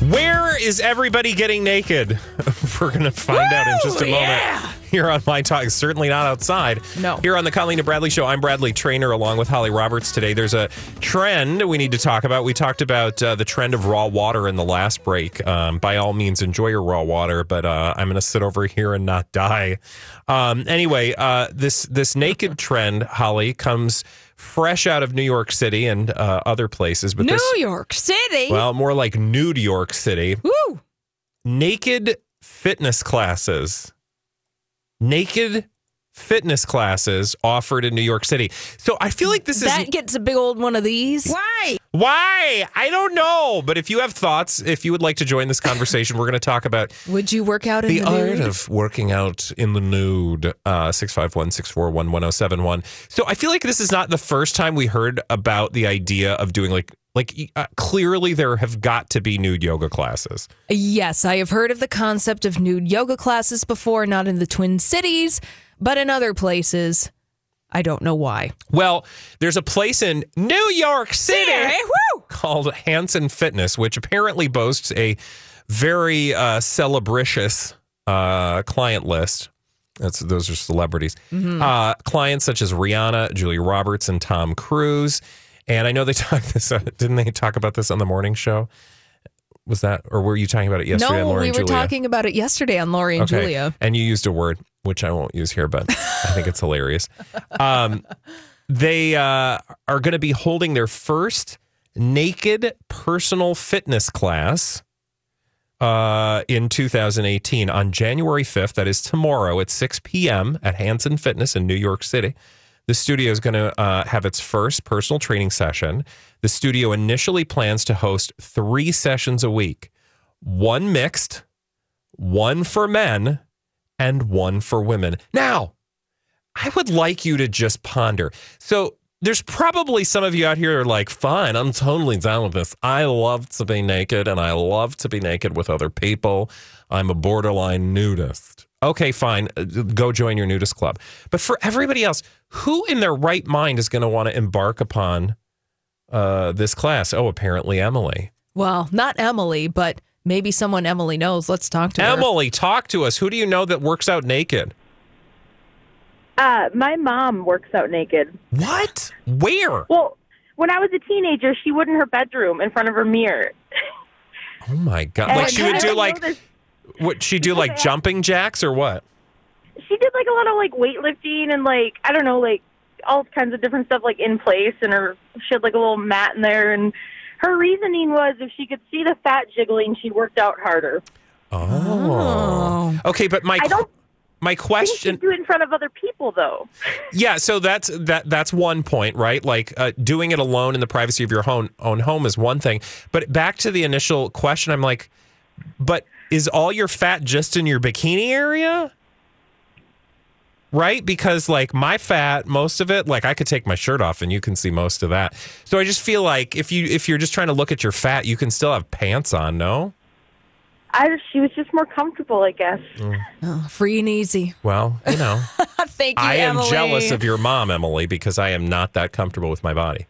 Where is everybody getting naked? We're going to find out in just a moment. Here on My Talk, certainly not outside. No. Here on the Colleen and Bradley Show, I'm Bradley Traynor along with Holly Roberts today. There's a trend we need to talk about. We talked about uh, the trend of raw water in the last break. Um, by all means, enjoy your raw water, but uh, I'm going to sit over here and not die. Um, anyway, uh, this this naked trend, Holly, comes fresh out of New York City and uh, other places. But New this, York City. well, more like Nude York City. Woo. Naked fitness classes. Naked fitness classes offered in New York City. So I feel like this That is that gets a big old one of these. Why? why I don't know. But if you have thoughts, if you would like to join this conversation, we're going to talk about Would you work out in the nude? the, art nude? of working out in the nude. Uh, six five one six four one one zero seven one. So I feel like this is not the first time we heard about the idea of doing like like uh, clearly there have got to be nude yoga classes. Yes, I have heard of the concept of nude yoga classes before, not in the Twin Cities, but in other places. I don't know why. Well, there's a place in New York City woo! called Hanson Fitness, which apparently boasts a very uh, celebritious uh, client list. That's those are celebrities. Uh, clients such as Rihanna, Julia Roberts, and Tom Cruise. And I know they talked this. Uh, didn't they talk about this on the morning show? Was that, or were you talking about it yesterday on Lori and Julia? no, we were Julia? talking about it yesterday on Lori and Okay. Julia. And you used a word which I won't use here, but I think it's hilarious. Um, they uh, are going to be holding their first naked personal fitness class uh, in 2018 on January 5th. That is tomorrow at 6 p.m. at Hanson Fitness in New York City. The studio is going to uh, have its first personal training session. The studio initially plans to host three sessions a week one mixed, one for men, and one for women. Now, I would like you to just ponder. So, there's probably some of you out here are like, fine, I'm totally down with this. I love to be naked and I love to be naked with other people. I'm a borderline nudist. Okay, fine. Uh, Go join your nudist club. But for everybody else, who in their right mind is going to want to embark upon uh, this class? Oh, apparently Emily. Well, not Emily, but maybe someone Emily knows. Let's talk to her. Emily, talk to us. Who do you know that works out naked? Uh, my mom works out naked. What? Where? Well, when I was a teenager, she would in her bedroom in front of her mirror. Oh my god! And Like she I would do didn't like what? She do like jumping jacks or what? She did like a lot of like weightlifting and like I don't know, like all kinds of different stuff like in place, and her she had like a little mat in there, and her reasoning was if she could see the fat jiggling, she worked out harder. Oh. Okay, but my I don't my question do it in front of other people though. Yeah, so that's that that's one point, right? Like uh, doing it alone in the privacy of your own own home is one thing. But back to the initial question, I'm like, but is all your fat just in your bikini area? Right? Because like my fat, most of it, like I could take my shirt off and you can see most of that. So I just feel like if you if you're just trying to look at your fat, you can still have pants on, no? I she was just more comfortable, I guess. Mm. Oh, free and easy. Well, you know. Thank you, I am Emily. jealous of your mom, Emily, because I am not that comfortable with my body.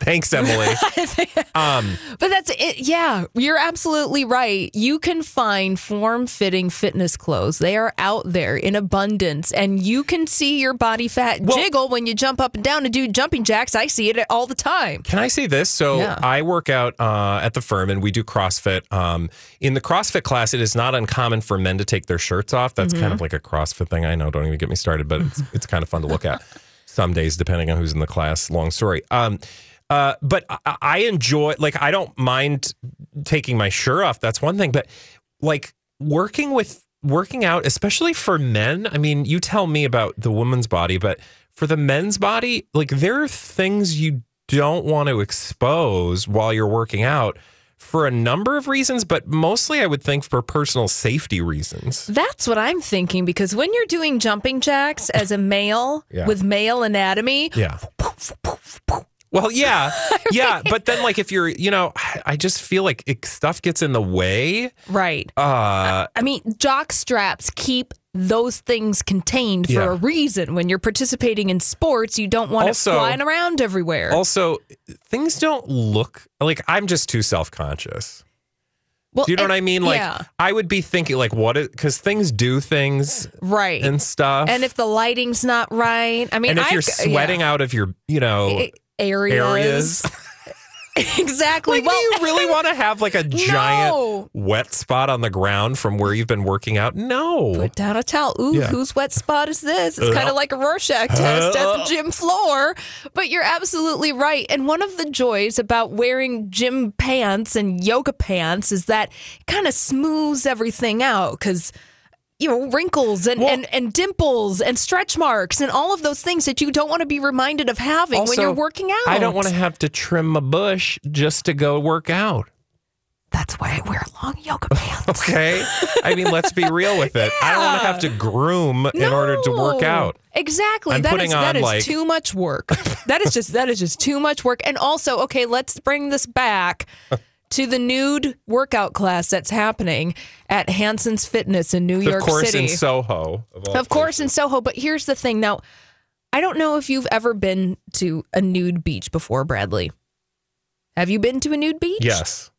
Thanks, Emily. um, But that's it. Yeah, you're absolutely right. You can find form fitting fitness clothes. They are out there in abundance, and you can see your body fat Well- jiggle when you jump up and down and do jumping jacks. I see it all the time. Can I say this? So Yeah. I work out uh, at the firm and we do CrossFit. Um, in the CrossFit class, it is not uncommon for men to take their shirts off. That's kind of like a CrossFit thing. I know. Don't even get me started, but it's, it's kind of fun to look at some days, depending on who's in the class. Long story. Um, uh, but I, I enjoy, like, I don't mind taking my shirt off. That's one thing. But like working with, working out, especially for men, I mean, you tell me about the woman's body, but for the men's body, like, there are things you don't want to expose while you're working out for a number of reasons, but mostly I would think for personal safety reasons. That's what I'm thinking because when you're doing jumping jacks as a male Yeah. with male anatomy, Yeah. Well, yeah, yeah, but then like if you're, you know, I just feel like it, stuff gets in the way. right? Uh, I mean, jock straps keep those things contained for Yeah. a reason. When you're participating in sports, you don't want Also- it flying around everywhere. also, things don't look like I'm just too self conscious. well, Do you know what I mean? Like yeah, I would be thinking like what because things do things right. and stuff. And if the lighting's not right, I mean, and if I've- you're sweating yeah. out of your, you know, A- areas, areas. exactly. Like, well, do you really want to have like a giant No. wet spot on the ground from where you've been working out? No. Put down a towel. Ooh, Yeah. whose wet spot is this? It's kind of uh. like a Rorschach test at the uh. gym floor. But you're absolutely right. And one of the joys about wearing gym pants and yoga pants is that it kind of smooths everything out because. You know, wrinkles and, Well- and, and dimples and stretch marks and all of those things that you don't want to be reminded of having when you're working out. I don't want to have to trim my bush just to go work out. That's why I wear long yoga pants. Okay. I mean, let's be real with it. I don't want to have to groom in order to work out. Exactly. I'm That is on, is like- too much work. that is just that is just too much work. And also, okay, let's bring this back to the nude workout class that's happening at Hanson's Fitness in New York City. of course, in Soho. Of, of course, in. Soho. But here's the thing. Now, I don't know if you've ever been to a nude beach before, Bradley. Have you been to a nude beach? Yes.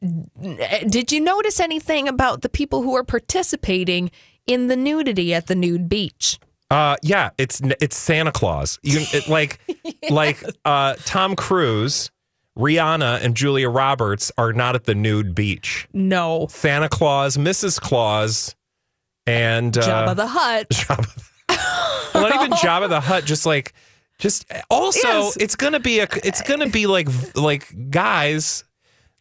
Did you notice anything about the people who are participating in the nudity at the nude beach? Uh, yeah, it's it's Santa Claus. You it, like like uh, Tom Cruise, Rihanna, and Julia Roberts are not at the nude beach. No. Santa Claus, Mrs. Claus, and uh, Jabba the Hutt. well, not even Jabba the Hutt, Just like, just also, Yes. it's gonna be a, it's gonna be like like guys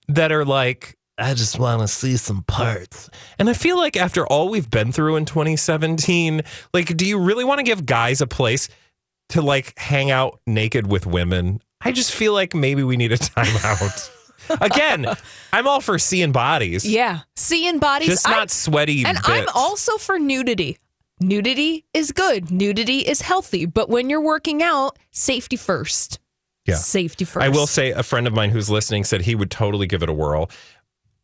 that are like, I just want to see some parts. And I feel like after all we've been through in 2017, like, do you really want to give guys a place to like hang out naked with women? I just feel like maybe we need a timeout. Again, I'm all for seeing bodies. Yeah. Seeing bodies. Just I'm- not sweaty and bits. I'm also for nudity. Nudity is good. Nudity is healthy. But when you're working out, safety first. Yeah. Safety first. I will say a friend of mine who's listening said he would totally give it a whirl.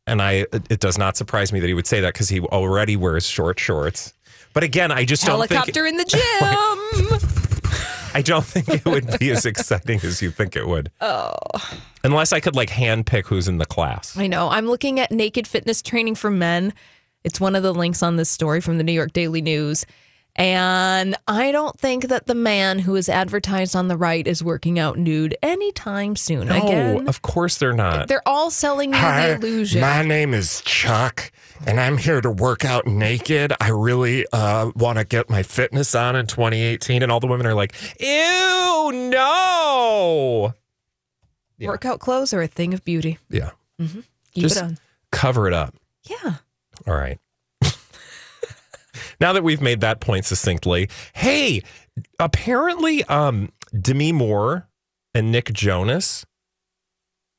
And I it does not surprise me that he would say that because he already wears short shorts. But again, I just don't think Helicopter in the gym. I don't think it would be as exciting as you think it would. Oh. Unless I could like handpick who's in the class. I know. I'm looking at naked fitness training for men. It's one of the links on this story from the New York Daily News. And I don't think that the man who is advertised on the right is working out nude anytime soon. No, Again, of course they're not. they're all selling you Hi, the illusion. my name is Chuck, and I'm here to work out naked. I really uh, want to get my fitness on in 2018. and all the women are like, ew, no. Yeah. Workout clothes are a thing of beauty. Yeah. Keep Just it on. cover it up. Yeah. All right. Now that we've made that point succinctly, hey, apparently um Demi Moore and Nick Jonas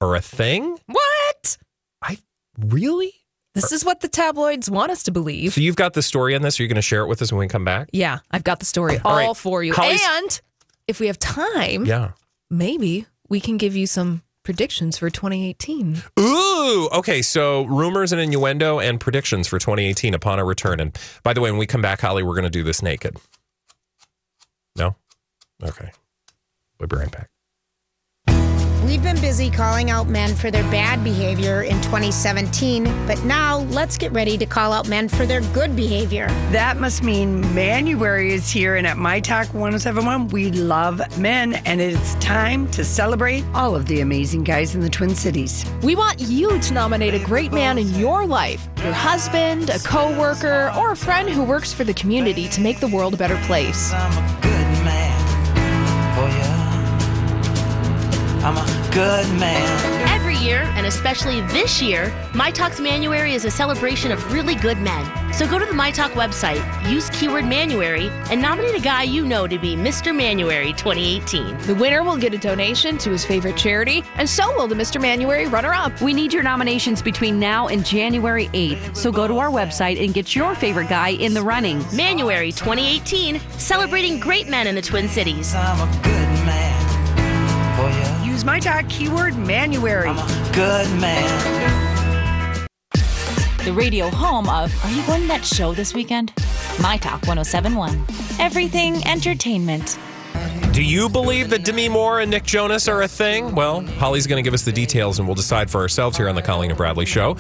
are a thing? What? I really? This is what the tabloids want us to believe. So you've got the story on this? Are you going to share it with us when we come back? Yeah, I've got the story all, All right. for you. Holly's- and if we have time, Yeah. maybe we can give you some predictions for 2018. Ooh, okay. So rumors and innuendo and predictions for 2018 upon our return. And by the way, when we come back, Holly, we're going to do this naked. No? Okay. We'll be right back. We've been busy calling out men for their bad behavior in 2017, but now let's get ready to call out men for their good behavior. That must mean Manuary is here, and at My Talk 1071, we love men, and it's time to celebrate all of the amazing guys in the Twin Cities. We want you to nominate a great man in your life your husband, a co worker, or a friend who works for the community to make the world a better place. Good man. Every year, and especially this year, My Talk's Manuary is a celebration of really good men. So go to the My Talk website, use keyword Manuary, and nominate a guy you know to be Mr. Manuary 2018. The winner will get a donation to his favorite charity, and so will the Mr. Manuary runner up. We need your nominations between now and January 8th. So go to our website and get your favorite guy in the running. Manuary 2018, celebrating great men in the Twin Cities. Use My Talk keyword Manuary. I'm a good man. The radio home of Are You Going to That Show This Weekend? My Talk 1071. Everything entertainment. Do you believe that Demi Moore and Nick Jonas are a thing? Well, Holly's going to give us the details and we'll decide for ourselves here on the Colleen and Bradley Show.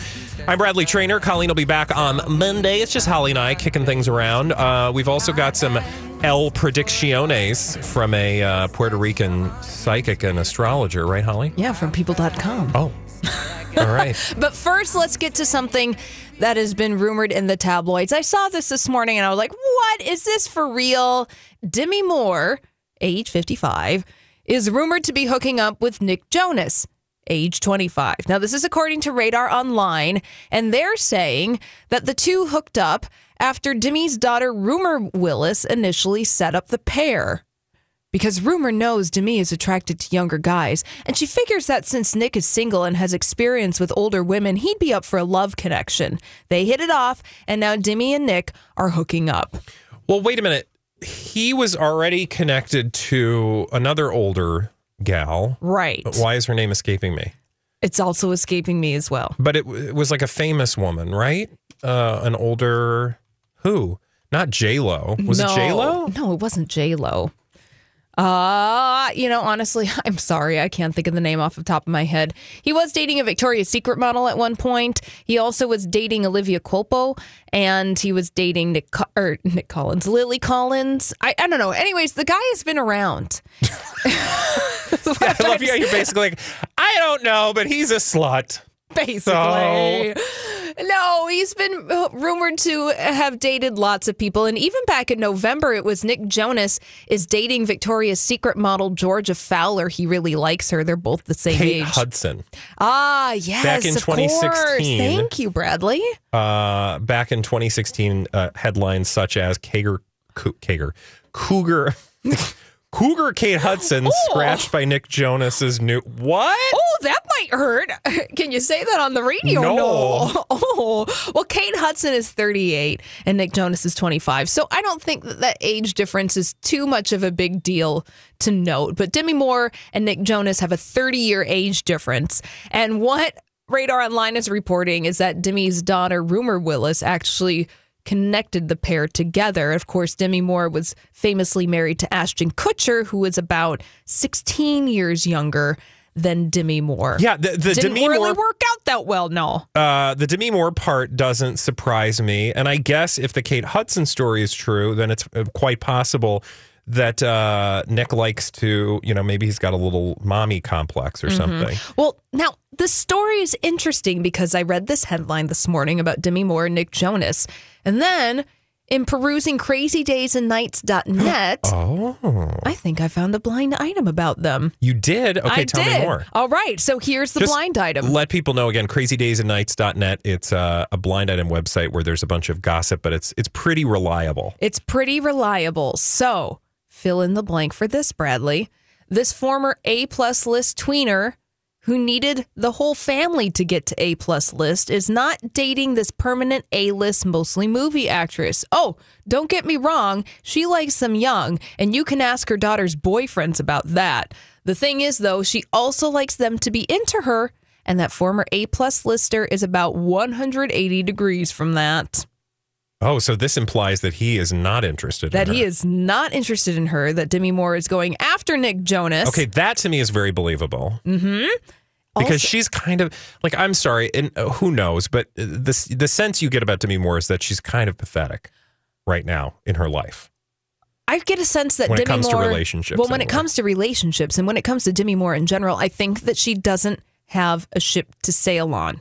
I'm Bradley Traynor. Colleen will be back on Monday. It's just Holly and I kicking things around. Uh, we've also got some El Predicciones from a uh, Puerto Rican psychic and astrologer, right, Holly? Yeah, from people.com. Oh. All right. But first, let's get to something that has been rumored in the tabloids. I saw this this morning and I was like, what? Is this for real? Demi Moore, age 55, is rumored to be hooking up with Nick Jonas, age 25. Now, this is according to Radar Online, and they're saying that the two hooked up after Demi's daughter, Rumor Willis, initially set up the pair. Because Rumor knows Demi is attracted to younger guys, and she figures that since Nick is single and has experience with older women, he'd be up for a love connection. They hit it off, and now Demi and Nick are hooking up. Well, wait a minute. He was already connected to another older gal. Right. But why is her name escaping me? It's also escaping me as well. But it, it was like a famous woman, right? Uh, an older who? Not J Lo. Was no, it J Lo? No, it wasn't J Lo. Uh, you know, honestly, I'm sorry. I can't think of the name off the top of my head. He was dating a Victoria's Secret model at one point. He also was dating Olivia Culpo and he was dating Nick, Co- or Nick Collins, Lily Collins. I, I don't know. Anyways, the guy has been around. I love you. You're basically like, I don't know, but he's a slut. Basically. So- No, he's been uh, rumored to have dated lots of people. And even back in November, it was Nick Jonas is dating Victoria's Secret model Georgia Fowler. He really likes her. They're both the same Kate age. Hudson. Ah, yes. Back in of course. 2016. Thank you, Bradley. Uh, back in 2016, uh, headlines such as Kager, Kager, Cougar, Cougar Kate Hudson Oh. scratched by Nick Jonas's new what? Oh, that might hurt. Can you say that on the radio? No. Oh, well, Kate Hudson is 38 and Nick Jonas is 25. So I don't think that that age difference is too much of a big deal to note. But Demi Moore and Nick Jonas have a 30 year age difference. And what Radar Online is reporting is that Demi's daughter, Rumor Willis, actually connected the pair together. Of course, Demi Moore was famously married to Ashton Kutcher, who was about 16 years younger than Demi Moore. Yeah, the, the Didn't Demi really Moore work out that well, no. Uh, the Demi Moore part doesn't surprise me. And I guess if the Kate Hudson story is true, then it's uh, quite possible that uh, Nick likes to, you know, maybe he's got a little mommy complex or something. Well, now the story is interesting because I read this headline this morning about Demi Moore and Nick Jonas. And then in perusing crazydaysandnights.net, Oh, I think I found a blind item about them. you did? Okay, I tell did. me more. All right. So here's the Just blind item. Let people know again, crazydaysandnights.net. It's uh, a blind item website where there's a bunch of gossip, but it's it's pretty reliable. It's pretty reliable. So fill in the blank for this, Bradley. This former A plus list tweener who needed the whole family to get to A plus list is not dating this permanent A list, mostly movie actress. Oh, don't get me wrong, she likes them young, and you can ask her daughter's boyfriends about that. The thing is, though, she also likes them to be into her, and that former A plus lister is about 180 degrees from that. Oh, so this implies that he is not interested that in he her. is not interested in her, that Demi Moore is going after Nick Jonas. Okay, that to me is very believable. Mm-hmm. Because she's kind of like I'm sorry, and uh, who knows, but the the sense you get about Demi Moore is that she's kind of pathetic right now in her life. I get a sense that When it Demi comes to Moore, relationships, Well, when it comes to relationships and when it comes to Demi Moore in general, I think that she doesn't have a ship to sail on.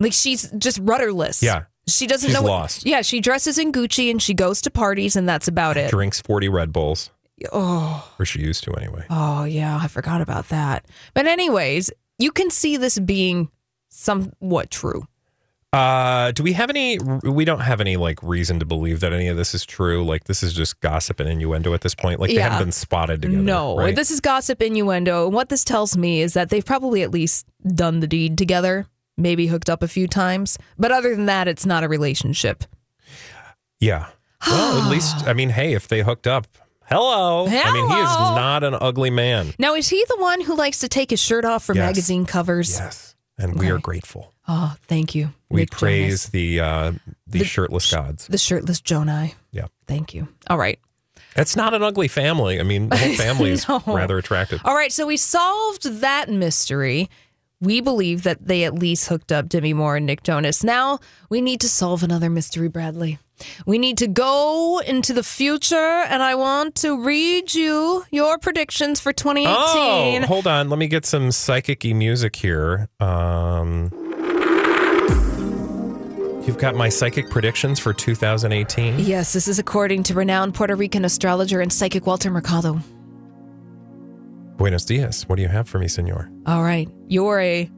Like she's just rudderless. Yeah. She doesn't She's know what, lost. Yeah, she dresses in Gucci and she goes to parties and that's about it. Drinks forty Red Bulls, Oh. or she used to anyway. Oh yeah, I forgot about that. But anyways, you can see this being somewhat true. Uh, do we have any? We don't have any like reason to believe that any of this is true. Like this is just gossip and innuendo at this point. Like they Yeah. haven't been spotted together. No, right? this is gossip innuendo. And what this tells me is that they've probably at least done the deed together, maybe hooked up a few times. But other than that, it's not a relationship. Yeah. Well, at least I mean, hey, if they hooked up, hello. I mean, he is Hello. not an ugly man. Now, is he the one who likes to take his shirt off for Yes. magazine covers? Yes, and we are grateful. Oh, thank you. We Nick praise the uh, the, The- shirtless gods. the shirtless Jonai. Yeah. Thank you. All right. It's not an ugly family. I mean, the whole family is No. rather attractive. All right, so we solved that mystery. We believe that they at least hooked up Demi Moore and Nick Jonas. Now we need to solve another mystery, Bradley. We need to go into the future, and I want to read you your predictions for 2018. Oh, hold on. Let me get some psychic music here. Um, you've got my psychic predictions for 2018. Yes, this is according to renowned Puerto Rican astrologer and psychic Walter Mercado. Buenos dias. What do you have for me, senor? All right, you're a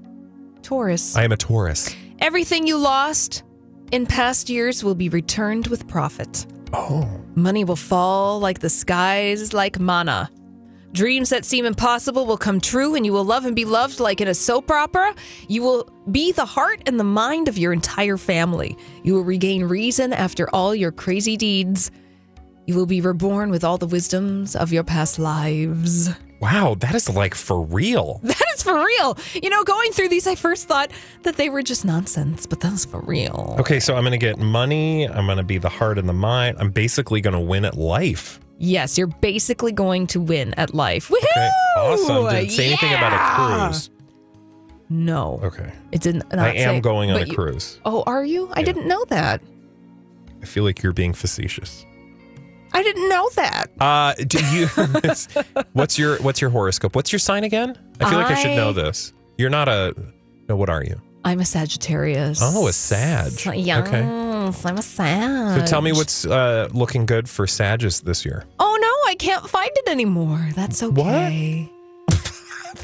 Taurus. I am a Taurus. Everything you lost in past years will be returned with profit. Oh. Money will fall like the skies, like manna. Dreams that seem impossible will come true, and you will love and be loved like in a soap opera. You will be the heart and the mind of your entire family. You will regain reason after all your crazy deeds. You will be reborn with all the wisdoms of your past lives. Wow, that is like for real. That is for real. You know, going through these, I first thought that they were just nonsense, but that's for real. Okay, so I'm going to get money. I'm going to be the heart and the mind. I'm basically going to win at life. Yes, you're basically going to win at life. Woohoo! Okay, awesome. Did it say anything about a cruise? No. Okay. It didn't. I am say- going on a you- cruise. Oh, are you? I didn't know that. I feel like you're being facetious. I didn't know that. Uh, do you? what's your What's your horoscope? What's your sign again? I feel like I should know this. You're not a. No, what are you? I'm a Sagittarius. Oh, a Sag. Yes, Okay. I'm a Sag. So tell me what's uh, looking good for Sages this year. Oh no, I can't find it anymore. That's okay.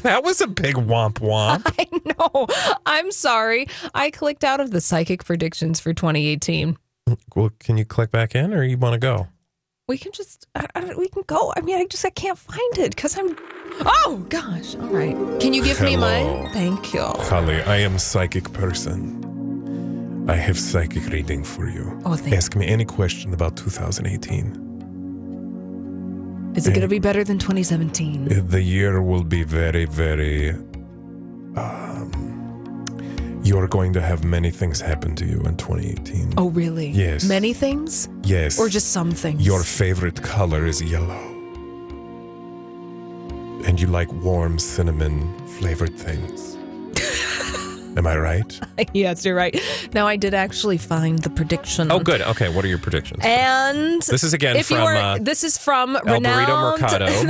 That was a big womp womp. I know. I'm sorry. I clicked out of the psychic predictions for 2018. well, can you click back in, or you want to go? We can just, I, I, we can go. I mean, I just, I can't find it because I'm. Oh gosh. All right. Can you give me mine? Thank you. Holly, I am psychic person. I have psychic reading for you. Oh, thank Ask me any question about 2018. Is it going to be better than 2017? Uh, The year will be very, very. Um, you are going to have many things happen to you in 2018. Oh, really? Yes. Many things? Yes. Or just some things? Your favorite color is yellow. And you like warm cinnamon flavored things. Am I right? yes, you're right. Now I did actually find the prediction. Oh, good. Okay, what are your predictions? And This is again from, were- uh, this is from El renowned. Mercado.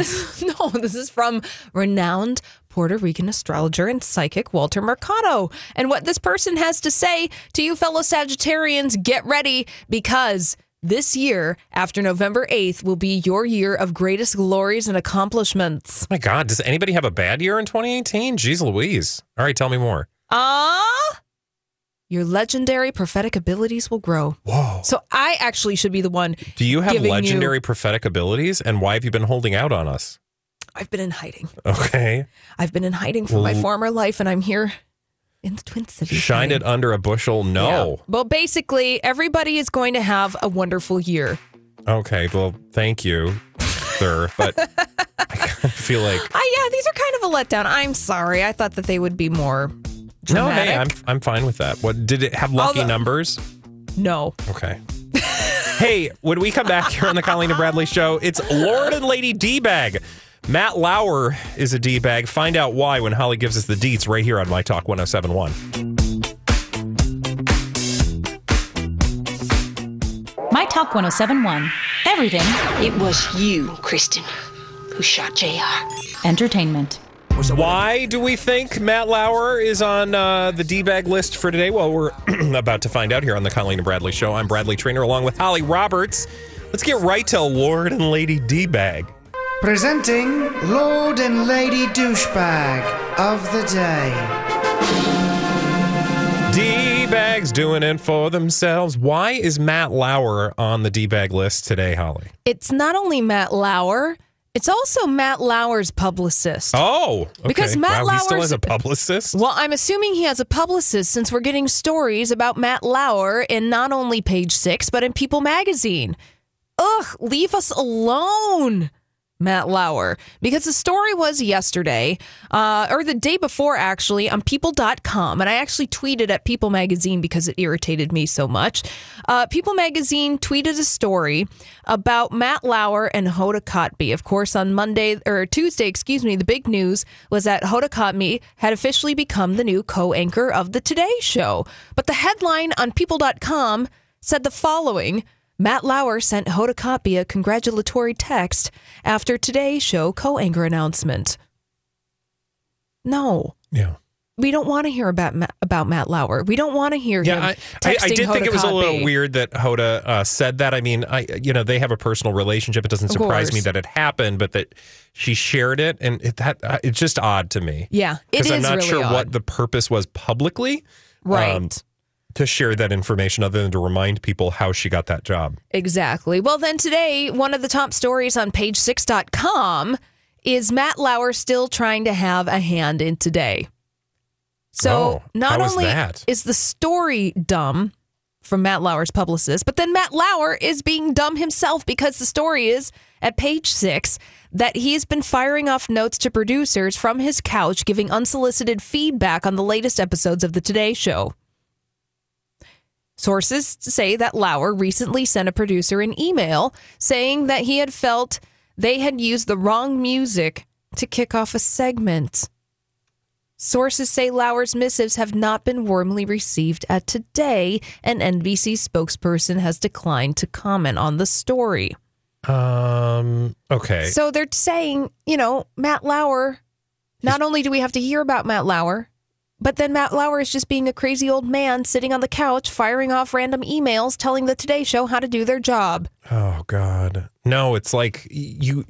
no, this is from renowned Puerto Rican astrologer and psychic Walter Mercado. And what this person has to say to you fellow Sagittarians, get ready because this year, after November 8th, will be your year of greatest glories and accomplishments. my God, does anybody have a bad year in 2018? Jeez Louise. All right, tell me more. Ah, your legendary prophetic abilities will grow. Whoa. So I actually should be the one. Do you have giving you- legendary prophetic abilities? And why have you been holding out on us? I've been in hiding. Okay. I've been in hiding from my former life, and I'm here in the Twin Cities. Shine it under a bushel? No. Well, basically, everybody is going to have a wonderful year. Okay. Well, thank you, sir. But I feel like Ah, yeah, these are kind of a letdown. I'm sorry. I thought that they would be more Dramatic. no. Hey, I'm I'm fine with that. What did it have? Lucky Although- numbers? no. Okay. hey, when we come back here on the Colleen and Bradley show, it's Lord and Lady D bag. Matt Lauer is a D bag. Find out why when Holly gives us the deets right here on My Talk 1071. My Talk 1071. Everything It was you, Kristen, who shot JR. entertainment. Why do we think Matt Lauer is on uh, the D bag list for today? Well, we're about to find out here on the Colleen and Bradley show. I'm Bradley Traynor along with Holly Roberts. Let's get right to Lord and Lady D bag. Presenting Lord and Lady Douchebag of the Day. D bags doing it for themselves. Why is Matt Lauer on the D bag list today, Holly? It's not only Matt Lauer, it's also Matt Lauer's publicist. Oh, okay. Because Matt wow, he still has a publicist. Well, I'm assuming he has a publicist since we're getting stories about Matt Lauer in not only page six, but in People magazine. Ugh, leave us alone. Matt Lauer, because the story was yesterday, uh, or the day before actually, on people.com. And I actually tweeted at People Magazine because it irritated me so much. Uh, People Magazine tweeted a story about Matt Lauer and Hoda Kotb. Of course, on Monday or Tuesday, excuse me, the big news was that Hoda Kotb had officially become the new co anchor of the Today Show. But the headline on people.com said the following. Matt Lauer sent Hoda Kotb a congratulatory text after today's show co-anchor announcement. No. Yeah. We don't want to hear about Ma- about Matt Lauer. We don't want to hear Yeah, him. I, I, I did think it was a little weird that Hoda uh, said that. I mean, I you know they have a personal relationship. It doesn't surprise me that it happened, but that she shared it, and it, that uh, it's just odd to me. Yeah, it because I'm not really sure odd. what the purpose was publicly, um, Right. To share that information, other than to remind people how she got that job. Exactly. Well, then today, one of the top stories on page6.com is Matt Lauer still trying to have a hand in today. So Oh, not is only is the story dumb from Matt Lauer's publicist, but then Matt Lauer is being dumb himself because the story is at page six that he's been firing off notes to producers from his couch, giving unsolicited feedback on the latest episodes of The Today Show. Sources say that Lauer recently sent a producer an email saying that he had felt they had used the wrong music to kick off a segment. Sources say Lauer's missives have not been warmly received at today, and NBC spokesperson has declined to comment on the story. Um. Okay. So they're saying, you know, Matt Lauer, not only do we have to hear about Matt Lauer, but then Matt Lauer is just being a crazy old man sitting on the couch firing off random emails telling the Today Show how to do their job. Oh God, no! It's like you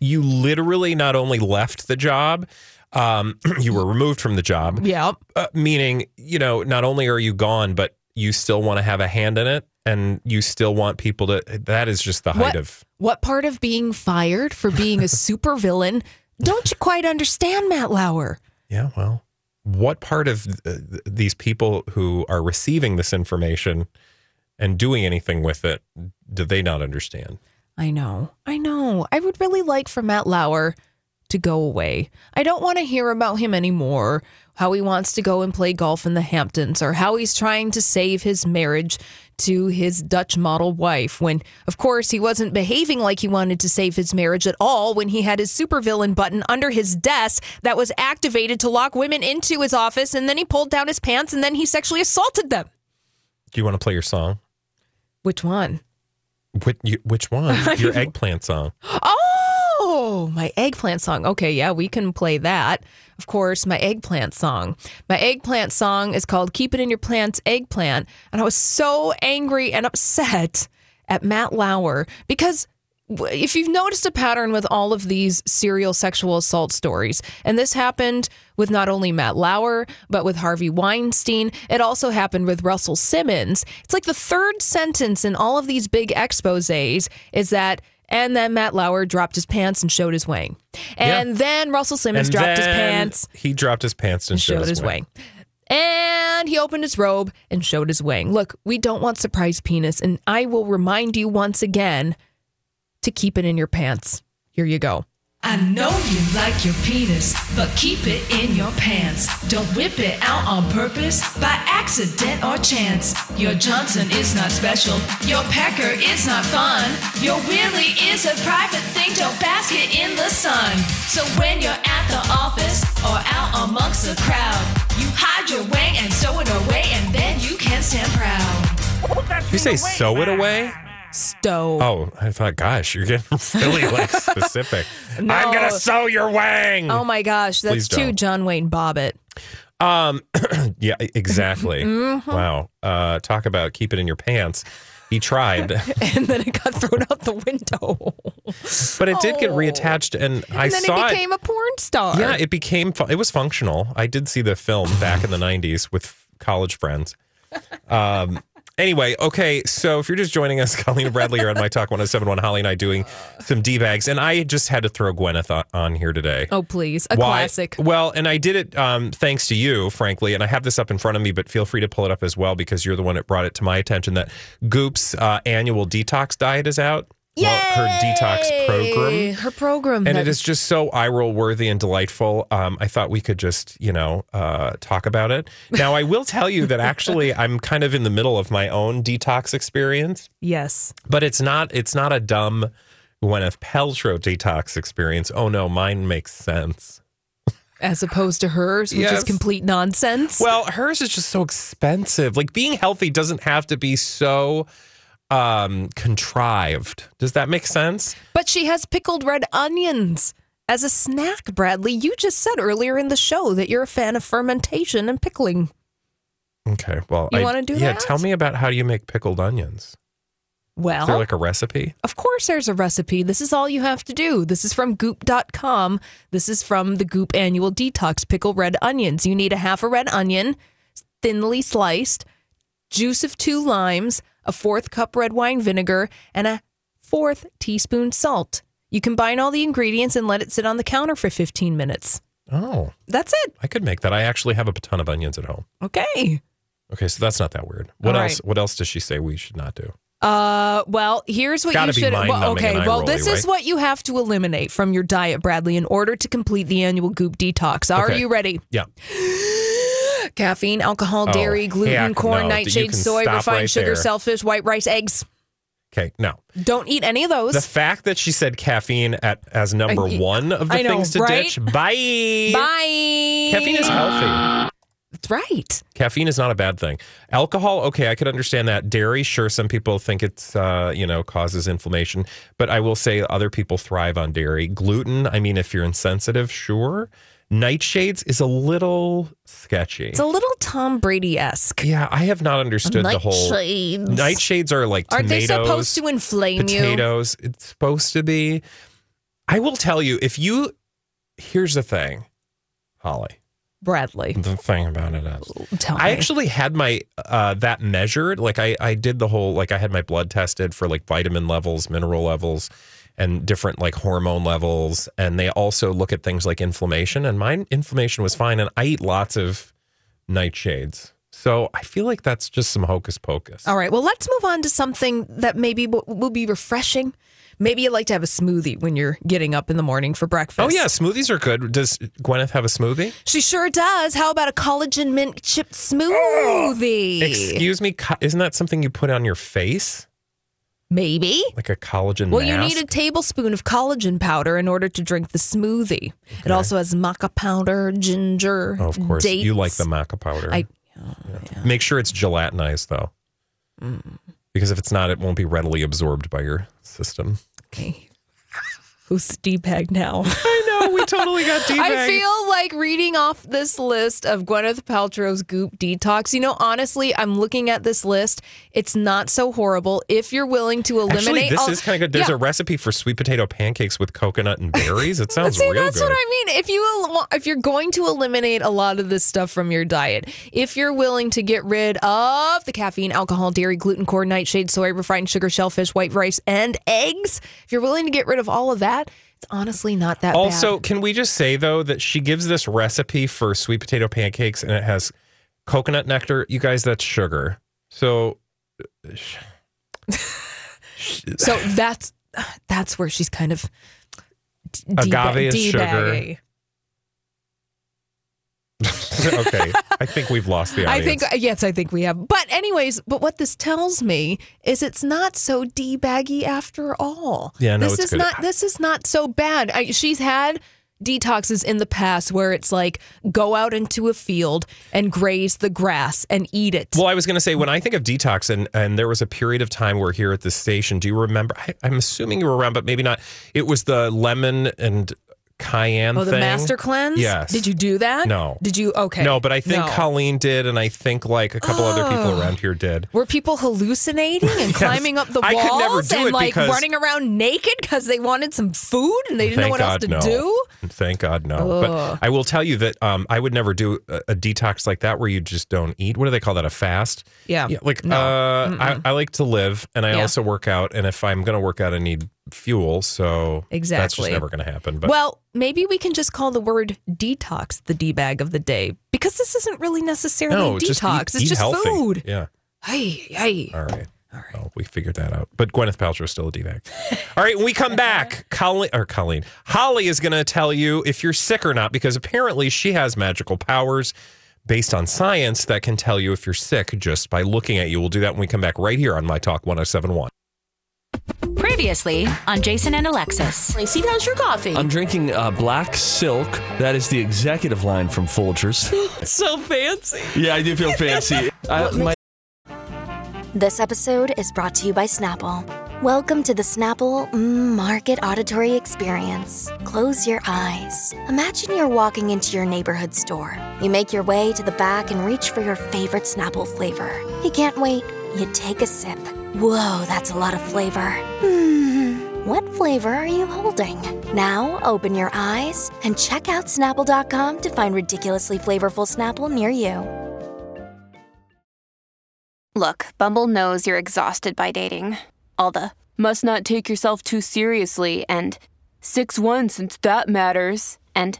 you literally not only left the job, um, you were removed from the job. Yeah, Uh, meaning, you know, not only are you gone, but you still want to have a hand in it, and you still want people to. That is just the height What, of. what part of being fired for being a supervillain don't you quite understand, Matt Lauer? Yeah, well, what part of uh, th- these people who are receiving this information and doing anything with it do they not understand? I know. I know. I would really like for Matt Lauer to go away. I don't want to hear about him anymore. How he wants to go and play golf in the Hamptons, or how he's trying to save his marriage to his Dutch model wife, when, of course, he wasn't behaving like he wanted to save his marriage at all when he had his supervillain button under his desk that was activated to lock women into his office, and then he pulled down his pants and then he sexually assaulted them. Do you want to play your song? Which one? Which, which one? Your eggplant song. Oh, Oh, my eggplant song. Okay, yeah, we can play that. Of course, my eggplant song. My eggplant song is called Keep It in Your Plants Eggplant. And I was so angry and upset at Matt Lauer because if you've noticed a pattern with all of these serial sexual assault stories, and this happened with not only Matt Lauer, but with Harvey Weinstein, it also happened with Russell Simmons. It's like the third sentence in all of these big exposes is that, and then Matt Lauer dropped his pants and showed his wang. And Yeah. then Russell Simmons And dropped his pants He dropped his pants and, and showed his wang. And he opened his robe and showed his wang. Look, we don't want surprise penis, and I will remind you once again to keep it in your pants. Here you go. I know you like your penis, but keep it in your pants. Don't whip it out on purpose, by accident or chance. Your Johnson is not special, your pecker is not fun. Your Willie is a private thing, don't bask it in the sun. So when you're at the office or out amongst the crowd, you hide your wang and sew it away, and then you can stand proud. You say sew it away? Stow. Oh, I thought, gosh, you're getting really like specific. I'm gonna sew your wang. Oh my gosh, that's Please too don't. John Wayne Bobbitt. Um, yeah, exactly. Mhm. Wow. Uh, talk about keep it in your pants. He tried, and then it got thrown out the window. but it did get reattached, and I then saw it. became a porn star. Yeah, it became. fu- It was functional. I did see the film back in the '90s with college friends. Um. Anyway, okay. So if you're just joining us, Colleen and Bradley are on my talk 1071. Holly and I doing some d bags, and I just had to throw Gwyneth on, on here today. Oh please, a Why- classic. Well, and I did it um, thanks to you, frankly, and I have this up in front of me, but feel free to pull it up as well because you're the one that brought it to my attention that Goop's uh, annual detox diet is out. Well, her detox program. Her program. And that- it is just so eye roll worthy and delightful. Um, I thought we could just, you know, uh, talk about it. Now, I will tell you that actually I'm kind of in the middle of my own detox experience, Yes. but it's not it's not a dumb Gwyneth Paltrow detox experience. Oh no, mine makes sense. As opposed to hers, which is complete nonsense. Well, hers is just so expensive. Like being healthy doesn't have to be so um contrived. Does that make sense? But she has pickled red onions as a snack, Bradley. You just said earlier in the show that you're a fan of fermentation and pickling. Okay. Well, You I- wanna do Yeah, that? tell me about how you make pickled onions. Well, Is there like a recipe? Of course, there's a recipe. This is all you have to do. This is from goop.com. This is from the Goop Annual Detox Pickle Red Onions. You need a half a red onion, thinly sliced, juice of two limes, a fourth cup red wine vinegar, and a fourth teaspoon salt. You combine all the ingredients and let it sit on the counter for 15 minutes. Oh, That's it. I could make that. I actually have a ton of onions at home. Okay. Okay, so that's not that weird. What All else? What else does she say we should not do? Uh, well, here's what Gotta you should. Well, okay, well, eye-rolly, this is right? what you have to eliminate from your diet, Bradley, in order to complete the annual Goop detox. Are Okay. you ready? Yeah. Caffeine, alcohol, Oh, dairy, gluten, corn, no. Nightshade, soy, refined right sugar, there. shellfish, white rice, eggs. Okay, no. Don't eat any of those. The fact that she said caffeine at as number I- one of the know, things to right? ditch. Bye. Bye. Caffeine is healthy. That's right. Caffeine is not a bad thing. Alcohol, okay, I could understand that. Dairy, sure, some people think it's uh, you know causes inflammation, but I will say other people thrive on dairy. Gluten, I mean, if you're insensitive, sure. Nightshades is a little sketchy. It's a little Tom Brady esque. yeah, I have not understood the whole. Nightshades. Nightshades are like Aren't they supposed to inflame you? potatoes. It's supposed to be. I will tell you if you. Here's the thing, Holly. Bradley. The thing about it is, Tell I me. actually had my uh, that measured. Like I, I did the whole like I had my blood tested for like vitamin levels, mineral levels, and different like hormone levels. And they also look at things like inflammation. And my inflammation was fine. And I eat lots of nightshades, so I feel like that's just some hocus pocus. All right. Well, let's move on to something that maybe will be refreshing maybe you like to have a smoothie when you're getting up in the morning for breakfast. Oh yeah, smoothies are good. Does Gwyneth have a smoothie? She sure does. How about a collagen mint chip oh, smoothie? Excuse me, isn't that something you put on your face? Maybe. Like a collagen Well, you need a tablespoon of collagen powder in order to drink the smoothie. It also has maca powder, ginger, Oh, of course, dates. you like the maca powder. I Make sure it's gelatinized though, Mm. because if it's not, it won't be readily absorbed by your system. Okay. Who's the D-bag now? I know, we totally got I feel like reading off this list of Gwyneth Paltrow's Goop Detox. You know, honestly, I'm looking at this list. It's not so horrible if you're willing to eliminate. Actually, this all- is kind of good. There's Yeah. a recipe for sweet potato pancakes with coconut and berries. It sounds See, real that's good. That's what I mean. If you if you're going to eliminate a lot of this stuff from your diet, if you're willing to get rid of the caffeine, alcohol, dairy, gluten, corn, nightshade, soy, refined sugar, shellfish, white rice, and eggs, if you're willing to get rid of all of that, it's honestly not that Also, bad. can we just say though that she gives this recipe for sweet potato pancakes and it has coconut nectar? You guys, that's sugar. So So that's that's where she's kind of d- Agave is deba- sugar. okay, I think we've lost the I think yes, I think we have. But anyways, but what this tells me is it's not so debaggy after all. Yeah, no, this it's is good. not this is not so bad. I, she's had detoxes in the past where it's like go out into a field and graze the grass and eat it. Well, I was going to say when I think of detox, and and there was a period of time where here at the station, do you remember? I, I'm assuming you were around, but maybe not. It was the lemon and cayenne. Oh, the thing. master cleanse. Yes. Did you do that? No. Did you? Okay. No, but I think No. Colleen did, and I think like a couple other people Oh. around here did. Were people hallucinating and climbing up the I walls could never do and it like because- running around naked because they wanted some food and they didn't know what else to do? Thank God, no. But I will tell you that um, I would never do a, a detox like that where you just don't eat. What do they call that? A fast? Yeah. like uh, I, I like to live, and I Yeah. also work out. And if I'm going to work out, I need fuel. So exactly. that's just never going to happen. But well, maybe we can just call the word detox the D bag of the day because this isn't really necessarily no, detox. just eat, it's eat just healthy. food. Yeah. Hey, hey. All right. All right. We figured that out. But Gwyneth Paltrow is still a D-bag. All right. When we come back, Colleen, or Colleen, Holly is going to tell you if you're sick or not because apparently she has magical powers based on science that can tell you if you're sick just by looking at you. We'll do that when we come back right here on My Talk 1071. Previously on Jason and Alexis. Lacey, how's your coffee? I'm drinking uh, Black Silk. That is the executive line from Folgers. so fancy. yeah, I do feel fancy. I, my This episode is brought to you by Snapple. Welcome to the Snapple mm, Market Auditory Experience. Close your eyes. Imagine you're walking into your neighborhood store. You make your way to the back and reach for your favorite Snapple flavor. You can't wait. You take a sip. Whoa, that's a lot of flavor. Hmm, what flavor are you holding? Now open your eyes and check out Snapple.com to find ridiculously flavorful Snapple near you. Look, Bumble knows you're exhausted by dating. All the must not take yourself too seriously and 6 1 since that matters. And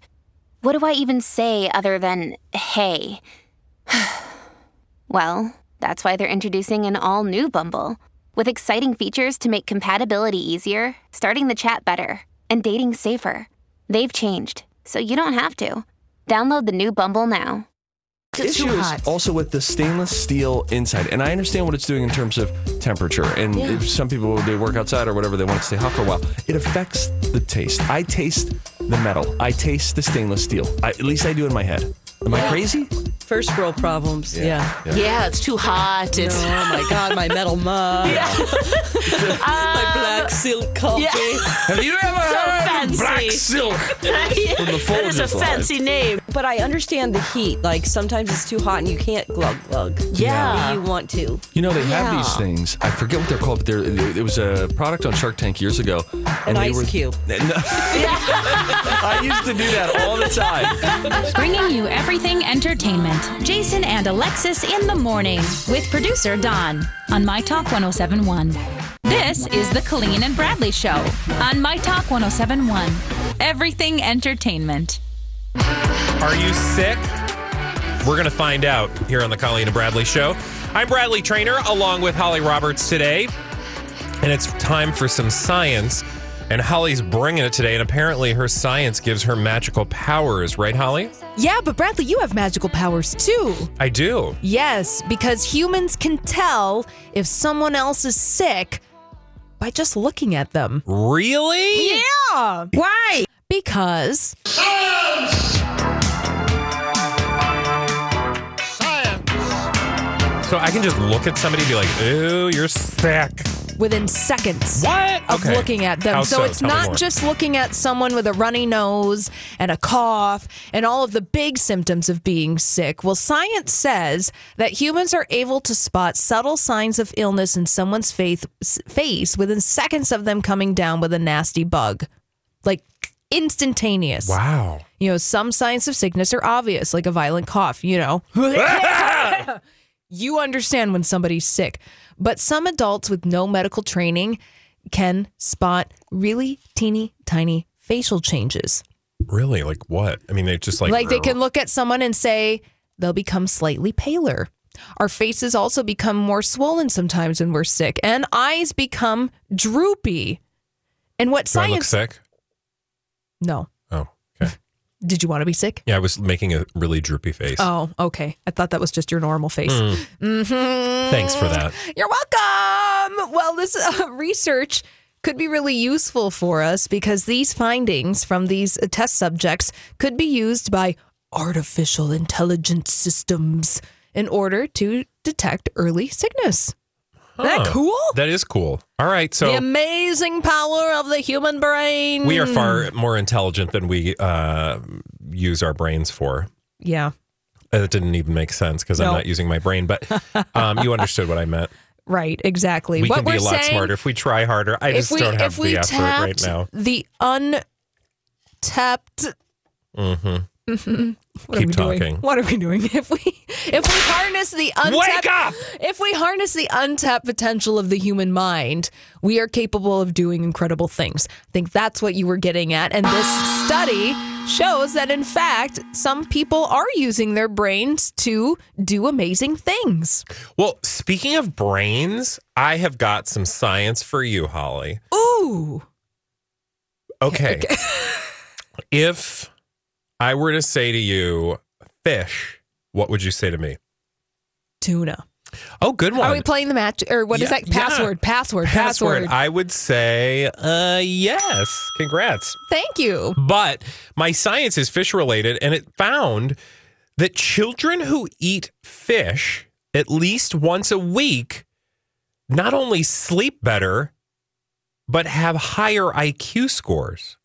What do I even say other than hey? well, that's why they're introducing an all new Bumble with exciting features to make compatibility easier, starting the chat better, and dating safer. They've changed, so you don't have to. Download the new Bumble now. The issue is also with the stainless steel inside, and I understand what it's doing in terms of temperature. And Yeah. if some people they work outside or whatever, they want to stay hot for a while. It affects the taste. I taste the metal. I taste the stainless steel. I, at least I do in my head. Am I crazy? First world problems. Yeah. Yeah. Yeah, it's too hot. It's oh my god, my metal mug. my black um, silk coffee. Have you ever So heard fancy. of black silk from the that is a Folgers line? fancy name. But I understand the heat. Like sometimes it's too hot and you can't glug glug. Yeah. You want to. You know, they have Yeah. these things. I forget what they're called, but there it was a product on Shark Tank years ago. An and they ice were, cube. No. I used to do that all the time. Bringing you everything entertainment. Jason and Alexis in the morning with producer Don on My Talk 1071. This is the Colleen and Bradley Show on My Talk 1071. Everything entertainment. Are you sick? We're going to find out here on the Colleen and Bradley Show. I'm Bradley Traynor along with Holly Roberts today. And it's time for some science. And Holly's bringing it today. And apparently, her science gives her magical powers, right, Holly? Yeah, but Bradley, you have magical powers too. I do. Yes, because humans can tell if someone else is sick by just looking at them. Really? Yeah. Why? Because science. So I can just look at somebody and be like, ooh, you're sick. within seconds What? of Okay. looking at them. So so? it's Tell not just looking at someone with a runny nose and a cough and all of the big symptoms of being sick. Well, science says that humans are able to spot subtle signs of illness in someone's face within seconds of them coming down with a nasty bug. Like instantaneous. Wow. You know, some signs of sickness are obvious, like a violent cough, you know. you understand when somebody's sick. But some adults with no medical training can spot really teeny tiny facial changes. Really? Like what? I mean, they just like. Like, they can look at someone and say they'll become slightly paler. Our faces also become more swollen sometimes when we're sick, and eyes become droopy. And what Do I look science? sick? No. Oh, okay. Did you want to be sick? Yeah, I was making a really droopy face. Oh, okay. I thought that was just your normal face. Mm. hmm Thanks for that. You're welcome. Well, this uh, research could be really useful for us because these findings from these uh, test subjects could be used by artificial intelligence systems in order to detect early sickness. Isn't that cool? That is cool. All right. So the amazing power of the human brain. we are far more intelligent than we uh, use our brains for. Yeah. That didn't even make sense because I'm not using my brain, but um, you understood what I meant. Right, exactly. We what can be a lot saying, smarter if we try harder. I just we, don't have the effort right now. The untapped hmm Mhm. What Keep are we talking. Doing? What are we doing? If we if we harness the untapped Wake up! if we harness the untapped potential of the human mind, we are capable of doing incredible things. I think that's what you were getting at. And this study shows that in fact, some people are using their brains to do amazing things. Well, speaking of brains, I have got some science for you, Holly. Ooh. Okay. if I were to say to you, fish, what would you say to me? Tuna. Oh, good one. Are we playing the match or what is Yeah, that? yeah. Password, password, Password. password. I would say, uh, yes. Congrats. Thank you. But my science is fish related, and it found that children who eat fish at least once a week not only sleep better, but have higher IQ scores.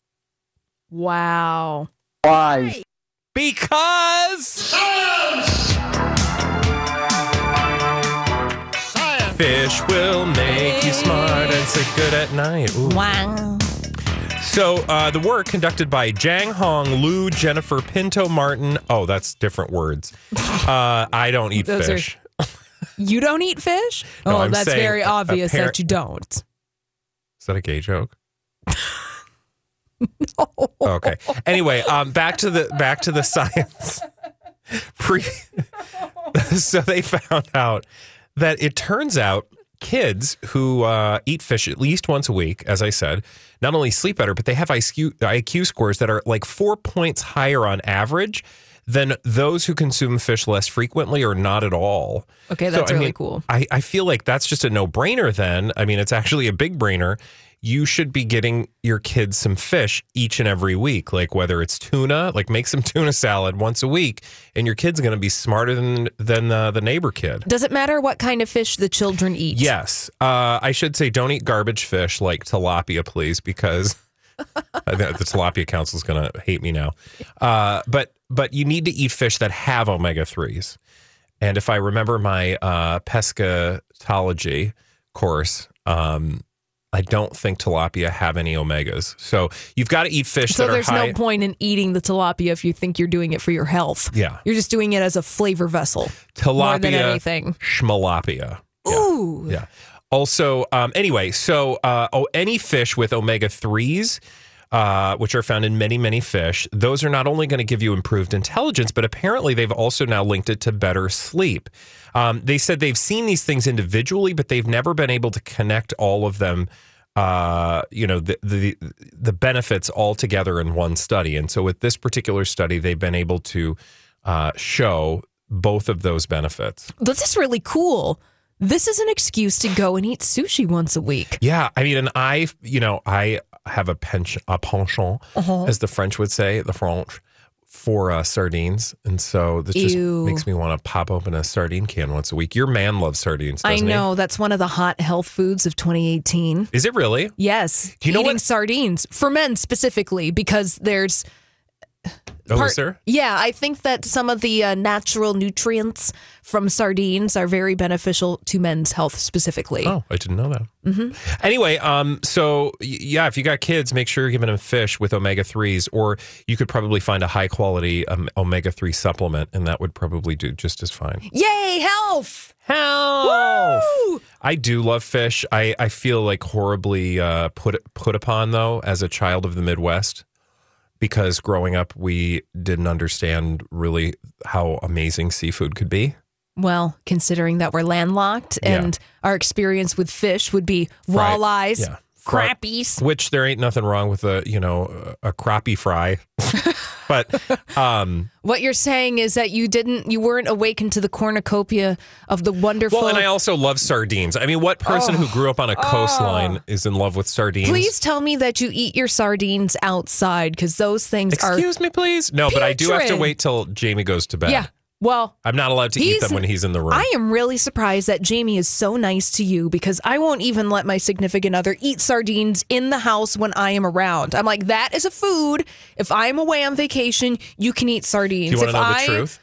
Wow. Why? Because science. science. fish will make you smart and sleep good at night. Ooh. Wow. So uh, the work conducted by Jianghong, Lu, Jennifer Pinto Martin. Oh, that's different words. Uh, I don't eat Those are- fish. You don't eat fish? No, oh, I'm that's very obvious appar- that you don't. Is that a gay joke? Okay. Anyway, um, back to the back to the science. Pre- so they found out that it turns out kids who uh, eat fish at least once a week, as I said, not only sleep better, but they have IQ, IQ scores that are like four points higher on average than those who consume fish less frequently or not at all. Okay, that's I really mean, cool. I, I feel like that's just a no brainer then. I mean, it's actually a big brainer. You should be getting your kids some fish each and every week, like whether it's tuna, like make some tuna salad once a week, and your kid's going to be smarter than than uh, the neighbor kid. Does it matter what kind of fish the children eat? Yes, uh, I should say don't eat garbage fish like tilapia, please, because I think the tilapia council is going to hate me now. Uh, but but you need to eat fish that have omega threes. And if I remember my uh, pescatology course, um, I don't think tilapia have any omegas. So you've got to eat fish So that are there's high. no point in eating the tilapia if you think you're doing it for your health. Yeah. You're just doing it as a flavor vessel. tilapia, More than anything. schmalapia. Ooh. Yeah. Also, um, anyway, so uh, oh, any fish with omega threes uh, which are found in many, many fish, those are not only going to give you improved intelligence, but apparently they've also now linked it to better sleep. Um, they said they've seen these things individually, but they've never been able to connect all of them. Uh, you know the, the the benefits all together in one study, and so with this particular study, they've been able to uh, show both of those benefits. This is really cool. This is an excuse to go and eat sushi once a week. Yeah, I mean, and I, you know, I have a penchant, a penchant, Uh-huh. as the French would say, the French, for uh, sardines, and so this just makes me want to pop open a sardine can once a week. Your man loves sardines, I know that's one of the hot health foods of 2018. Is it really? Yes, Do you know eating what- sardines for men specifically because there's Oh, part- there? Yeah, I think that some of the uh, natural nutrients from sardines are very beneficial to men's health specifically. Oh, I didn't know that. hmm Anyway, um, so yeah, if you got kids, make sure you're giving them fish with omega threes, or you could probably find a high quality um, omega three supplement, and that would probably do just as fine. Yay, health! Health! I do love fish. I, I feel like horribly uh, put put upon though as a child of the Midwest because growing up we didn't understand really how amazing seafood could be. Well, considering that we're landlocked Yeah. and our experience with fish would be Fried- walleyes, yeah. Crappies. Which there ain't nothing wrong with a you know a crappie fry, but um, What you're saying is that you didn't, you weren't awakened to the cornucopia of the wonderful. well, and I also love sardines. I mean, what person Oh. who grew up on a coastline is in love with sardines? Please tell me that you eat your sardines outside because those things are. Excuse me, please. No, but I do have to wait till Jamie goes to bed. Yeah. Well, I'm not allowed to eat them when he's in the room. I am really surprised that Jamie is so nice to you because I won't even let my significant other eat sardines in the house when I am around. I'm like, that is a food. If I'm away on vacation, you can eat sardines. Do you want if to know I, the truth?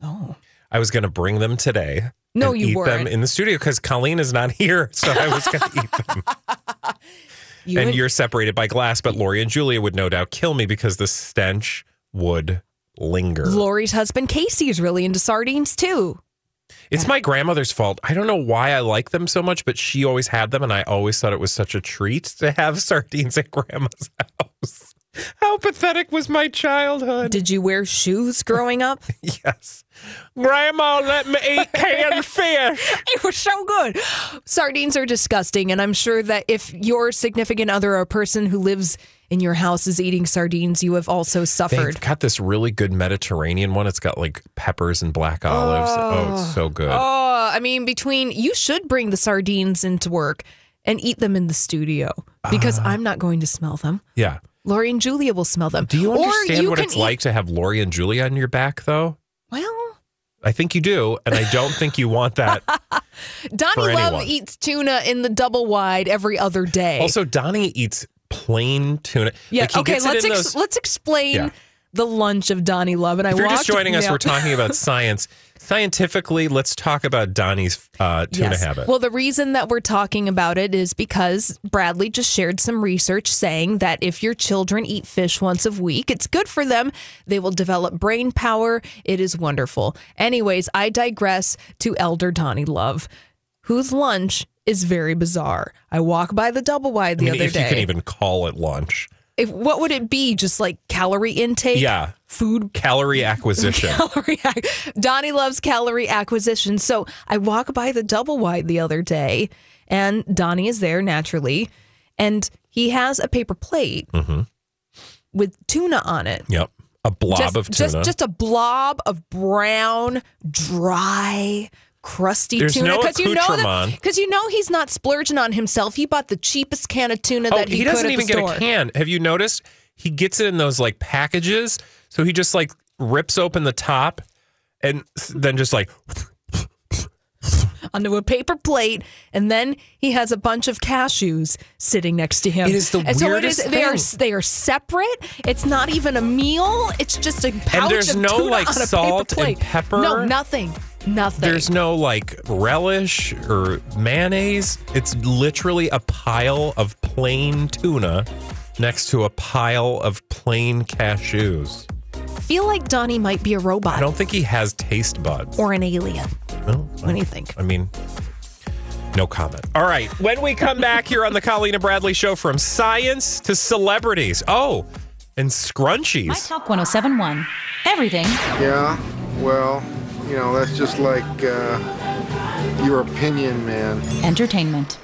Oh. I was going to bring them today. No, you eat them weren't. in the studio because Colleen is not here, so I was going to eat them. You and would- you're separated by glass, but Lori and Julia would no doubt kill me because the stench would linger. Lori's husband Casey is really into sardines too. It's my grandmother's fault. I don't know why I like them so much, but she always had them, and I always thought it was such a treat to have sardines at grandma's house. How pathetic was my childhood? Did you wear shoes growing up? yes. Grandma let me eat canned fish. It was so good. Sardines are disgusting, and I'm sure that if your significant other or a person who lives in your house is eating sardines, you have also suffered. They've got this really good Mediterranean one. It's got like peppers and black olives. Oh, oh, it's so good. Oh, I mean, between you should bring the sardines into work and eat them in the studio because ah. I'm not going to smell them. Yeah. Lori and Julia will smell them. Do you understand you what it's eat- like to have Lori and Julia on your back, though? Well, I think you do, and I don't think you want that. Donnie Love eats tuna in the double wide every other day. Also, Donnie eats plain tuna. yeah. Like, okay. Let's ex- those- let's explain Yeah. the lunch of Donnie Love. And I If you're walked, just joining us, yeah. we're talking about science. Scientifically, let's talk about Donnie's uh, tuna Yes. habit. Well, the reason that we're talking about it is because Bradley just shared some research saying that if your children eat fish once a week, it's good for them. They will develop brain power. It is wonderful. Anyways, I digress to Elder Donnie Love, whose lunch is very bizarre. I walk by the double wide I the mean, other if day. you can even call it lunch. if, what would it be? Just like calorie intake? Yeah. Food Calorie acquisition. calorie ac- Donnie loves calorie acquisition. So I walk by the double wide the other day and Donnie is there naturally and he has a paper plate hmm with tuna on it. Yep. A blob just, of tuna. Just just a blob of brown, dry, crusty There's tuna no you know because you know he's not splurging on himself. He bought the cheapest can of tuna oh, that he, he doesn't even get store. a can. Have you noticed? He gets it in those like packages. So he just like rips open the top and then just like onto a paper plate, and then he has a bunch of cashews sitting next to him. It is the and so it is. weirdest They are they are separate. It's not even a meal. It's just a pouch and there's of no, tuna like, on a salt paper and pepper? No, nothing. Nothing. There's no like relish or mayonnaise. It's literally a pile of plain tuna next to a pile of plain cashews. Feel like Donnie might be a robot. I don't think he has taste buds. Or an alien. Well, what I, do you think? I mean, no comment. All right. When we come back here on the Colleen and Bradley show from science to celebrities. Oh, and scrunchies. My Talk 1071. Everything. Yeah. Well, you know, that's just like uh, your opinion, man. Entertainment.